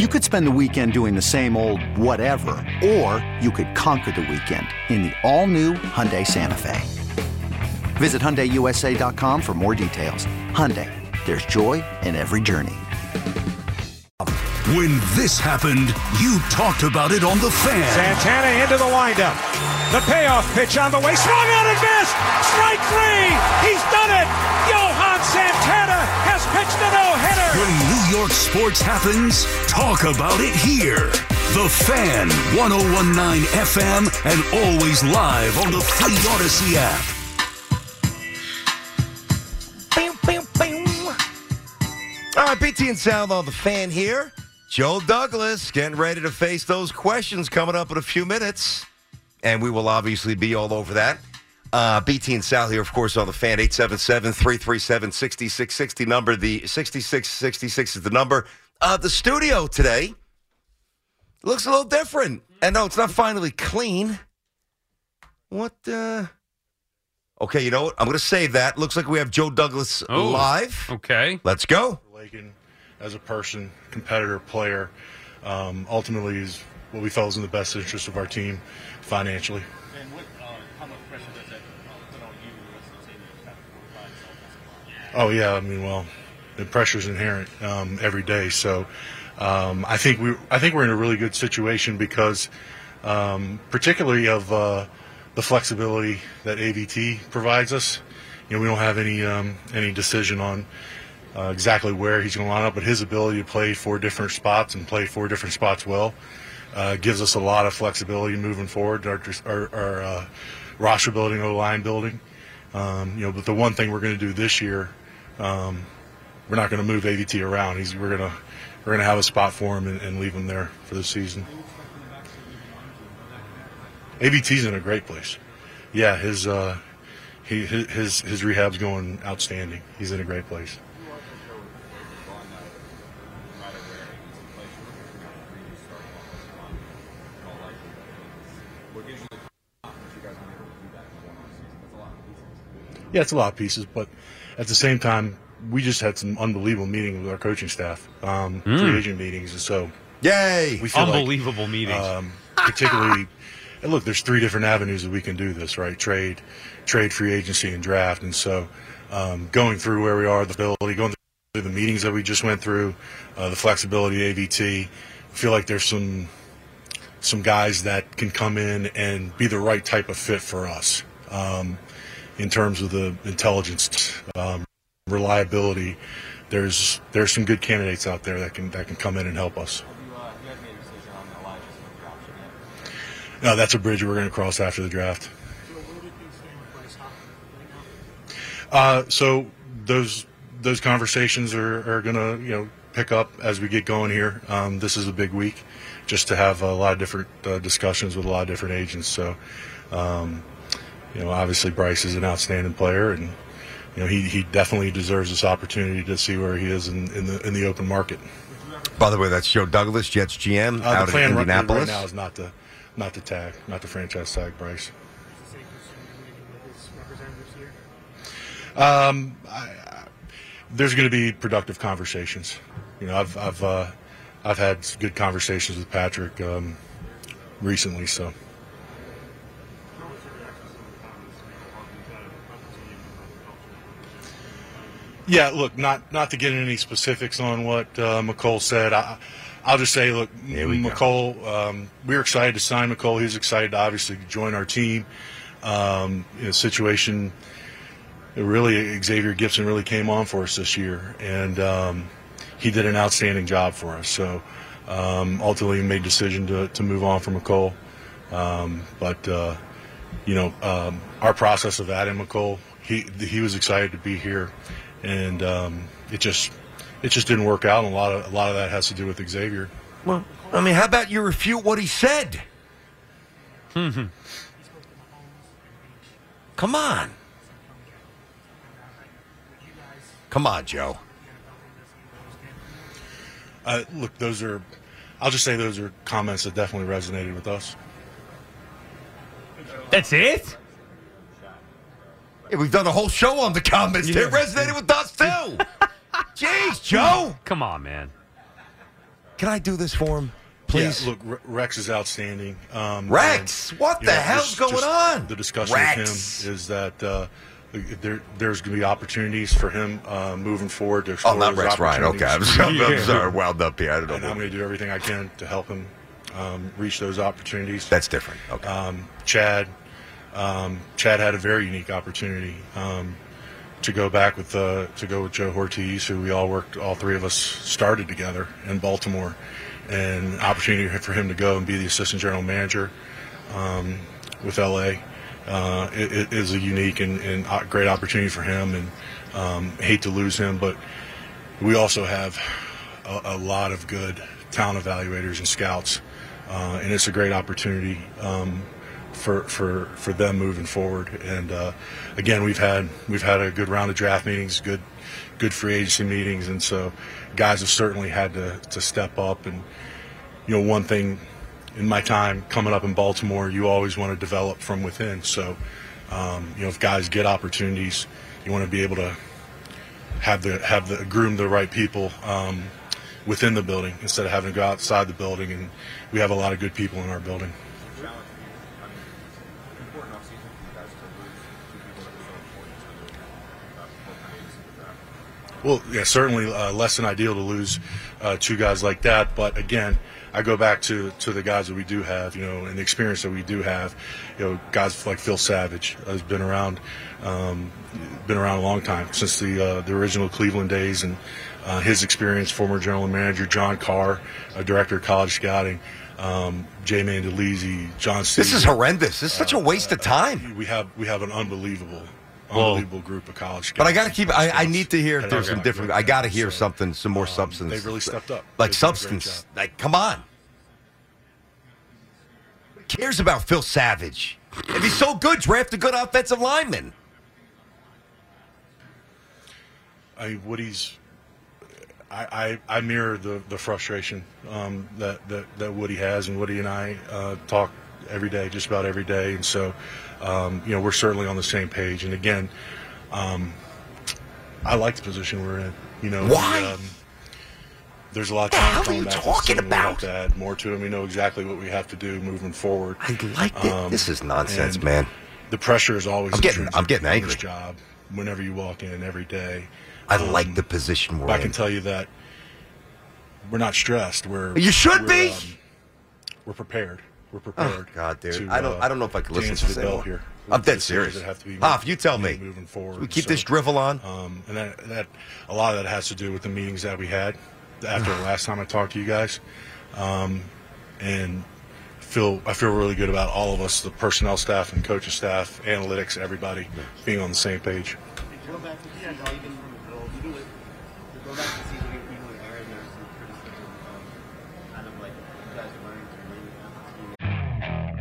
You could spend the weekend doing the same old whatever, or you could conquer the weekend in the all-new Hyundai Santa Fe. Visit HyundaiUSA.com for more details. Hyundai, there's joy in every journey. When this happened, you talked about it on The Fan. Santana into the windup. The payoff pitch on the way. Swung out and missed. Strike three. He's done it. Johan Santana has pitched a no-hitter. When New York sports happens, talk about it here. The Fan, 1019 FM, and always live on the free Audacy app. Boom, boom, boom. All right, BT and Sal on the fan here. Joe Douglas getting ready to face those questions coming up in a few minutes. And we will obviously be all over that. Uh, BT and Sal here, of course, on the fan. 877 337 6660 number. The 6666 is the number. Uh, the studio today looks a little different. And no, it's not finally clean. What, uh. Okay, you know what? I'm going to save that. Looks like we have Joe Douglas Oh, live. Okay. Let's go. Laken, as a person, competitor, player, um, ultimately is what we felt was in the best interest of our team financially. And what, uh, how much pressure does that uh, put on you and the rest of the team to kind of fortify itself? Oh yeah, I mean, well, the pressure's inherent um, every day. So um, I think we, I think we're in a really good situation because, um, particularly of uh, the flexibility that AVT provides us. You know, we don't have any um, any decision on uh, exactly where he's going to line up, but his ability to play four different spots and play four different spots well uh, gives us a lot of flexibility moving forward. Our, our, our uh, roster building, O line building. Um, you know, but the one thing we're going to do this year, um, we're not going to move AVT around. He's, we're going to we're going to have a spot for him and, and leave him there for the season. AVT's in a great place. Yeah, his uh, he his his, his rehab's going outstanding. He's in a great place. Yeah, it's a lot of pieces, but at the same time, we just had some unbelievable meetings with our coaching staff, um, free agent meetings, and so Yay! we feel like, Unbelievable meetings. um, particularly. and look, there's three different avenues that we can do this, right? Trade, trade, free agency, and draft. And so, um, going through where we are, the ability, going through the meetings that we just went through, uh, the flexibility, AVT. I feel like there's some some guys that can come in and be the right type of fit for us um, in terms of the intelligence, um, reliability. There's there's some good candidates out there that can that can come in and help us. No, that's a bridge we're going to cross after the draft. Uh, so those those conversations are, are going to you know pick up as we get going here. Um, this is a big week, just to have a lot of different uh, discussions with a lot of different agents. So, um, you know, obviously Bryce is an outstanding player, and you know he, he definitely deserves this opportunity to see where he is in, in the in the open market. By the way, that's Joe Douglas, Jets GM, Uh, out the plan Indianapolis. right now is not to not to tag, not to franchise tag Bryce. Um, I, I, there's going to be productive conversations. You know, I've I've uh, I've had good conversations with Patrick um, recently, so. Yeah, look, not not to get into any specifics on what uh, Mecole said. I, I'll just say, look, we go. Mecole, um, we were excited to sign Mecole. He's excited to obviously join our team. Um, in a situation, really Xavier Gipson really came on for us this year, and um, he did an outstanding job for us. So um, ultimately, we made a decision to, to move on from Mecole. Um, but uh, you know, um, our process of adding Mecole, he he was excited to be here, and um, it just it just didn't work out. And a lot of a lot of that has to do with Xavier. Well, I mean, how about you refute what he said? Come on. Come on, Joe. Uh, look, those are. I'll just say those are comments that definitely resonated with us. That's it? Yeah, we've done a whole show on the comments. They resonated with us too. Jeez, Joe. Come on, man. Can I do this for him, please? Yeah, look, Rex is outstanding. Um, Rex, and, what the know, hell's just- going just on? The discussion Rex. with him is that uh, there, there's going to be opportunities for him uh, moving forward to Oh, not Rex Ryan. Okay, I'm opportunities. sorry, I'm sorry, wound up here. I don't and I'm going to do everything I can to help him um, reach those opportunities. That's different. Okay. Um, Chad, um, Chad had a very unique opportunity um, to go back with uh, to go with Joe Hortiz, who we all worked, all three of us started together in Baltimore, and opportunity for him to go and be the assistant general manager um, with LA. Uh, it, it is a unique and, and great opportunity for him, and um, hate to lose him, but we also have a, a lot of good talent evaluators and scouts, uh, and it's a great opportunity um, for for for them moving forward. And uh, again, we've had we've had a good round of draft meetings, good good free agency meetings, and so guys have certainly had to to step up. And you know, one thing in my time coming up in Baltimore, you always want to develop from within. So um, you know, if guys get opportunities, you want to be able to have the have the groom the right people um, within the building instead of having to go outside the building. And we have a lot of good people in our building. Well, yeah, certainly uh, less than ideal to lose uh, two guys like that. But again, I go back to, to the guys that we do have, you know, and the experience that we do have. You know, guys like Phil Savage has been around, um, been around a long time since the uh, the original Cleveland days, and uh, his experience. Former general manager John Carr, uh, director of college scouting, um, Jay Mandolesi, John. This is horrendous. This is such a waste of time. We have we have an unbelievable, Well, unbelievable group of college. But I got to keep. I, I need to hear if there's some different. I got to hear something, some more substance. they've really stepped up. Like They've done a great substance. Like, come on. Who cares about Phil Savage? If he's so good, draft a good offensive lineman. I mean, Woody's. I, I, I mirror the, the frustration um, that, that, that Woody has, and Woody and I uh, talk every day, just about every day. And so, um, you know, we're certainly on the same page. And again, um, I like the position we're in. You know, Why? um, there's a lot The hell are you back to the talking team. We have about? to add more to it. We know exactly what we have to do moving forward. I like it. this is nonsense, man. The pressure is always. I'm getting- I'm getting angry. Job, whenever you walk in every day. I Um, like the position we're I in. can tell you that we're not stressed. We're You should we're, be. um, we're prepared. We're prepared. Oh, God, dude. to, I don't. Uh, I don't know if I can listen to this anymore. Here. I'm dead decisions serious. that have to be if you tell me, moving forward. we keep So, this drivel on. Um, and that, that a lot of that has to do with the meetings that we had after the last time I talked to you guys, um, and feel I feel really good about all of us, the personnel staff and coaching staff, analytics, everybody being on the same page.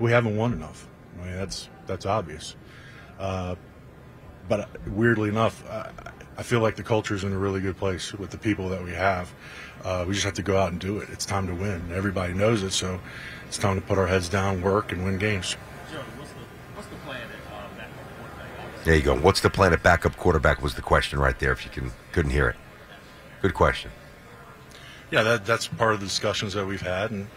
we haven't won enough. I mean, that's that's obvious. Uh, but weirdly enough, I, I feel like the culture is in a really good place with the people that we have. Uh, we just have to go out and do it. It's time to win. Everybody knows it, so it's time to put our heads down, work, and win games. There you go. What's the plan at backup quarterback? Was the question right there? If you can couldn't hear it. Good question. Yeah, that, that's part of the discussions that we've had, and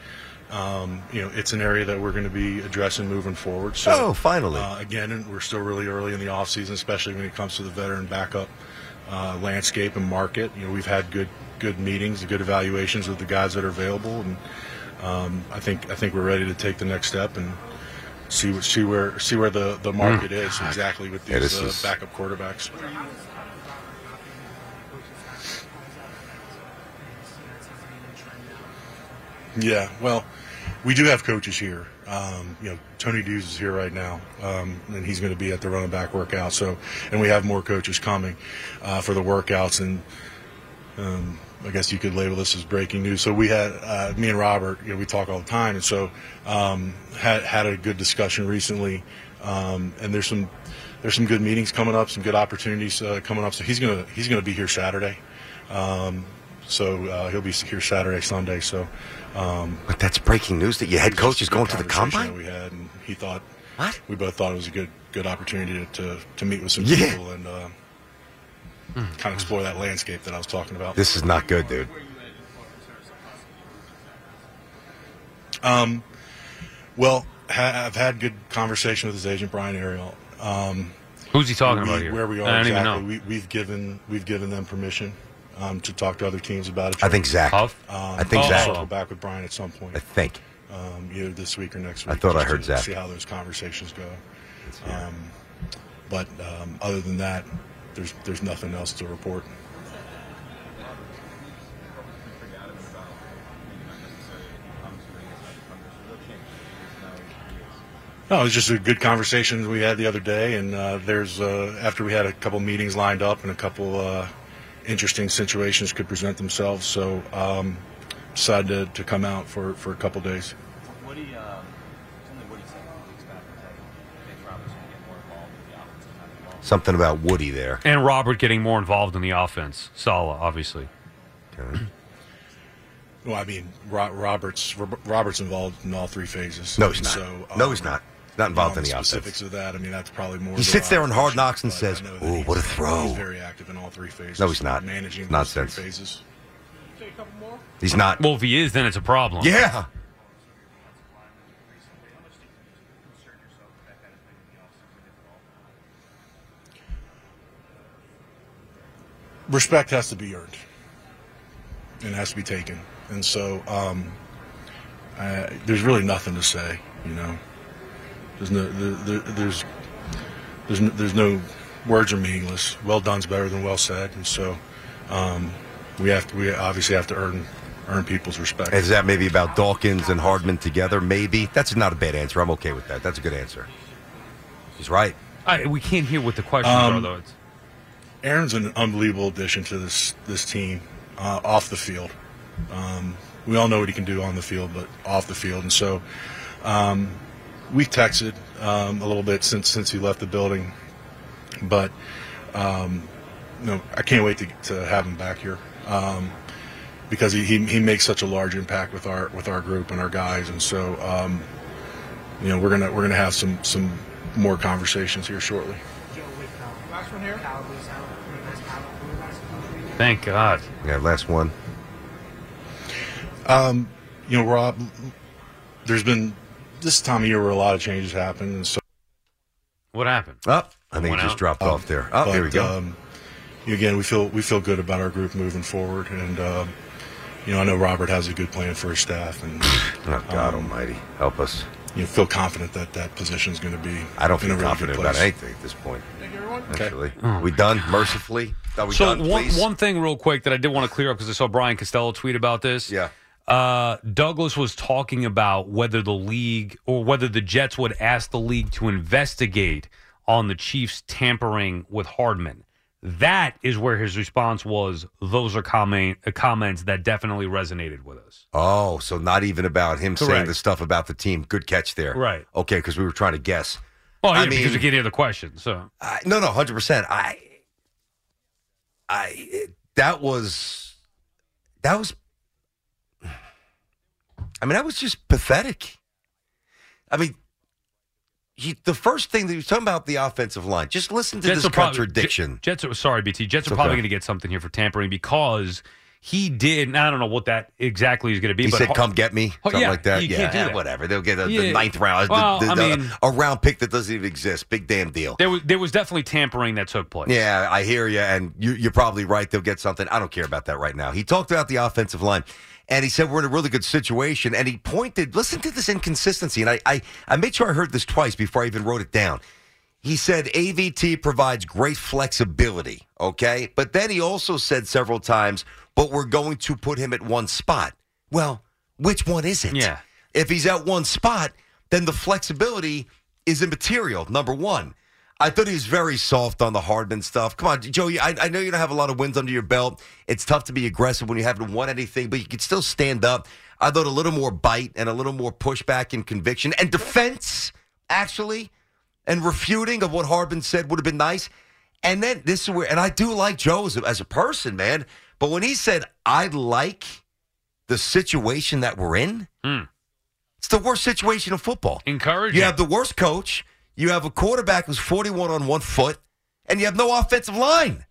um, you know, it's an area that we're going to be addressing moving forward. So, Oh, finally. Uh, again, we're still really early in the offseason, especially when it comes to the veteran backup uh, landscape and market. You know, we've had good good meetings, good evaluations of the guys that are available, and um, I think I think we're ready to take the next step and see what, see where see where the, the market is exactly with these this uh, is- backup quarterbacks. Yeah, well, we do have coaches here. Um, you know, Tony Dews is here right now, um, and he's going to be at the running back workout. So, and we have more coaches coming uh, for the workouts, and um, I guess you could label this as breaking news. So we had uh, me and Robert, you know, we talk all the time, and so um, had had a good discussion recently, um, and there's some there's some good meetings coming up, some good opportunities uh, coming up. So he's gonna he's gonna be here Saturday. Um, so uh, he'll be here Saturday, Sunday. So, um, but that's breaking news that your head coach is going to the conversation combine. that we had, and he thought what we both thought it was a good good opportunity to to meet with some Yeah. people and uh, kind of explore that landscape that I was talking about. This is not good, dude. Um, well, ha- I've had good conversation with his agent Brian Ariel. Um, Who's he talking we- about here? Where we are I don't even exactly. know. We, we've given we've given them permission um, to talk to other teams about it. I think Zach. Um, I think I'll Zach. circle back with Brian at some point. I think. Um, either this week or next week. I thought I just heard to Zach. See how those conversations go. Um, but um, other than that, there's there's nothing else to report. No, it was just a good conversation we had the other day, and uh, there's uh, after we had a couple meetings lined up and a couple uh, interesting situations could present themselves, so um, decided to, to come out for, for a couple days. Woody, um, something Woody said a couple weeks back that Roberts going to get more involved with the offensive side of the ball. Something about Woody there. And Robert getting more involved in the offense. Saleh, obviously. Well, I mean, Ro- Roberts Ro- Roberts involved in all three phases. No, he's not. So, no, um, he's not. He's not involved in beyond the offense. specifics of that. I mean, that's probably more. He sits there in Hard Knocks and says, but I know that "Ooh, what a throw." He's very active in all three phases. No, he's not. managing Nonsense. those three phases. He's not. Well, if he is, then it's a problem. Yeah. respect has to be earned and has to be taken. And so um, uh, there's really nothing to say, you know. There's no there, there, there's there's no, there's no words are meaningless. Well done's better than well said, and so um, we have to, we obviously have to earn earn people's respect. Is that maybe about Dawkins and Hardman together? Maybe. That's not a bad answer. I'm okay with that. That's a good answer. He's right. I, we can't hear what the questions Um, are, though. It's, Aaron's an unbelievable addition to this this team uh, off the field. Um, we all know what he can do on the field, but off the field, and so um, we've texted um, a little bit since since he left the building. But um, you know, I can't wait to, to have him back here um, because he, he he makes such a large impact with our with our group and our guys, and so um, you know we're gonna we're gonna have some some more conversations here shortly. Last one here. Cowboys out. Cowboys thank God. Yeah, last one. Um, you know, Rob, there's been this time of year where a lot of changes happen, and so What happened? Up. I think Went it just out? dropped Um, off there. Oh, but, there we go. Um, again, we feel we feel good about our group moving forward, and um, you know, I know Robert has a good plan for his staff, and oh, God um, Almighty, help us. You know, feel confident that that position is going to be. I don't in feel a really confident good about anything at this point. Okay. Actually, we done mercifully. Are we so done, one one thing real quick that I did want to clear up because I saw Brian Costello tweet about this. Yeah. Uh, Douglas was talking about whether the league or whether the Jets would ask the league to investigate on the Chiefs tampering with Hardman. That is where his response was. Those are comment, uh, comments that definitely resonated with us. Oh, so not even about him saying the stuff about the team. Good catch there. Right. Okay, because we were trying to guess. Well, yeah, I mean, because we can't hear the question. So I, no, no, hundred percent. I, I, that was, that was. I mean, that was just pathetic. I mean, he, the first thing that he was talking about the offensive line. Just listen to this are probably- contradiction. Jets are sorry, BT. Jets It's are probably okay. going to get something here for tampering because he did. and I don't know what that exactly is going to be. He but said, "Come get me," something yeah, like that. yeah, can't do that. whatever. They'll get a, the ninth round, the- Well, the- I mean- a round pick that doesn't even exist. Big damn deal. There was there was definitely tampering that took place. Yeah, I hear you, and you, you're probably right. They'll get something. I don't care about that right now. He talked about the offensive line, and he said we're in a really good situation. And he pointed. Listen to this inconsistency, and I, I, I made sure I heard this twice before I even wrote it down. He said AVT provides great flexibility. Okay, but then he also said several times, but we're going to put him at one spot. Well, which one is it? Yeah. If he's at one spot, then the flexibility is immaterial. Number one. I thought he was very soft on the Hardman stuff. Come on, Joey. I, I know you don't have a lot of wins under your belt. It's tough to be aggressive when you haven't won anything, but you can still stand up. I thought a little more bite and a little more pushback and conviction and defense, actually, and refuting of what Hardman said would have been nice. And then this is where, and I do like Joe as a, as a person, man. But when he said, I like the situation that we're in, Hmm. it's the worst situation in football. Encouraging. You have the worst coach. You have a quarterback who's 41 on one foot, and you have no offensive line.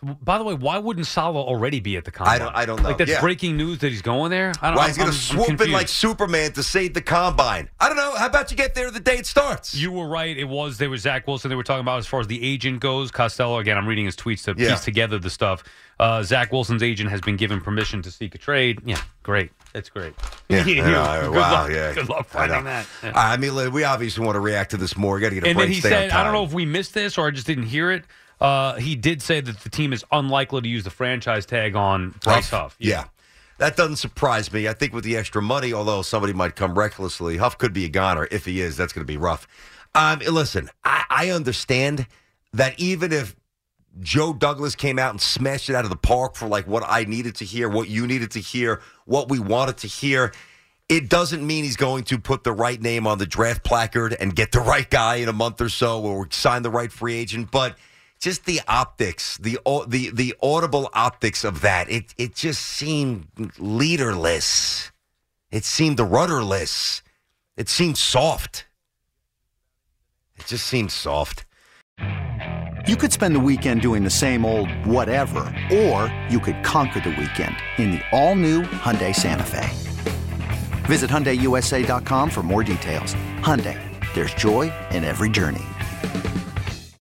By the way, why wouldn't Salva already be at the combine? I don't- I don't know. Like that's Yeah. breaking news that he's going there. I don't, know. Why he's going to swoop in like Superman to save the combine? I don't know. How about you get there the day it starts? You were right. It was there was Zach Wilson. They were talking about as far as the agent goes. Costello again. I'm reading his tweets to Yeah. piece together the stuff. Uh, Zach Wilson's agent has been given permission to seek a trade. Yeah, great. That's great. Yeah, I know. good wow, luck. yeah. Good luck I finding that. Yeah. I mean, we obviously want to react to this more. Got to get a and break. then he said, I don't know if we missed this or I just didn't hear it. Uh, he did say that the team is unlikely to use the franchise tag on Bryce Huff. Yeah. That doesn't surprise me. I think with the extra money, although somebody might come recklessly, Huff could be a goner. If he is, that's going to be rough. Um, listen, I, I understand that even if Joe Douglas came out and smashed it out of the park for like what I needed to hear, what you needed to hear, what we wanted to hear, it doesn't mean he's going to put the right name on the draft placard and get the right guy in a month or so or sign the right free agent. But just the optics, the the the audible optics of that, it it just seemed leaderless. It seemed rudderless. It seemed soft. It just seemed soft. You could spend the weekend doing the same old whatever, or you could conquer the weekend in the all-new Hyundai Santa Fe. Visit HyundaiUSA.com for more details. Hyundai, there's joy in every journey.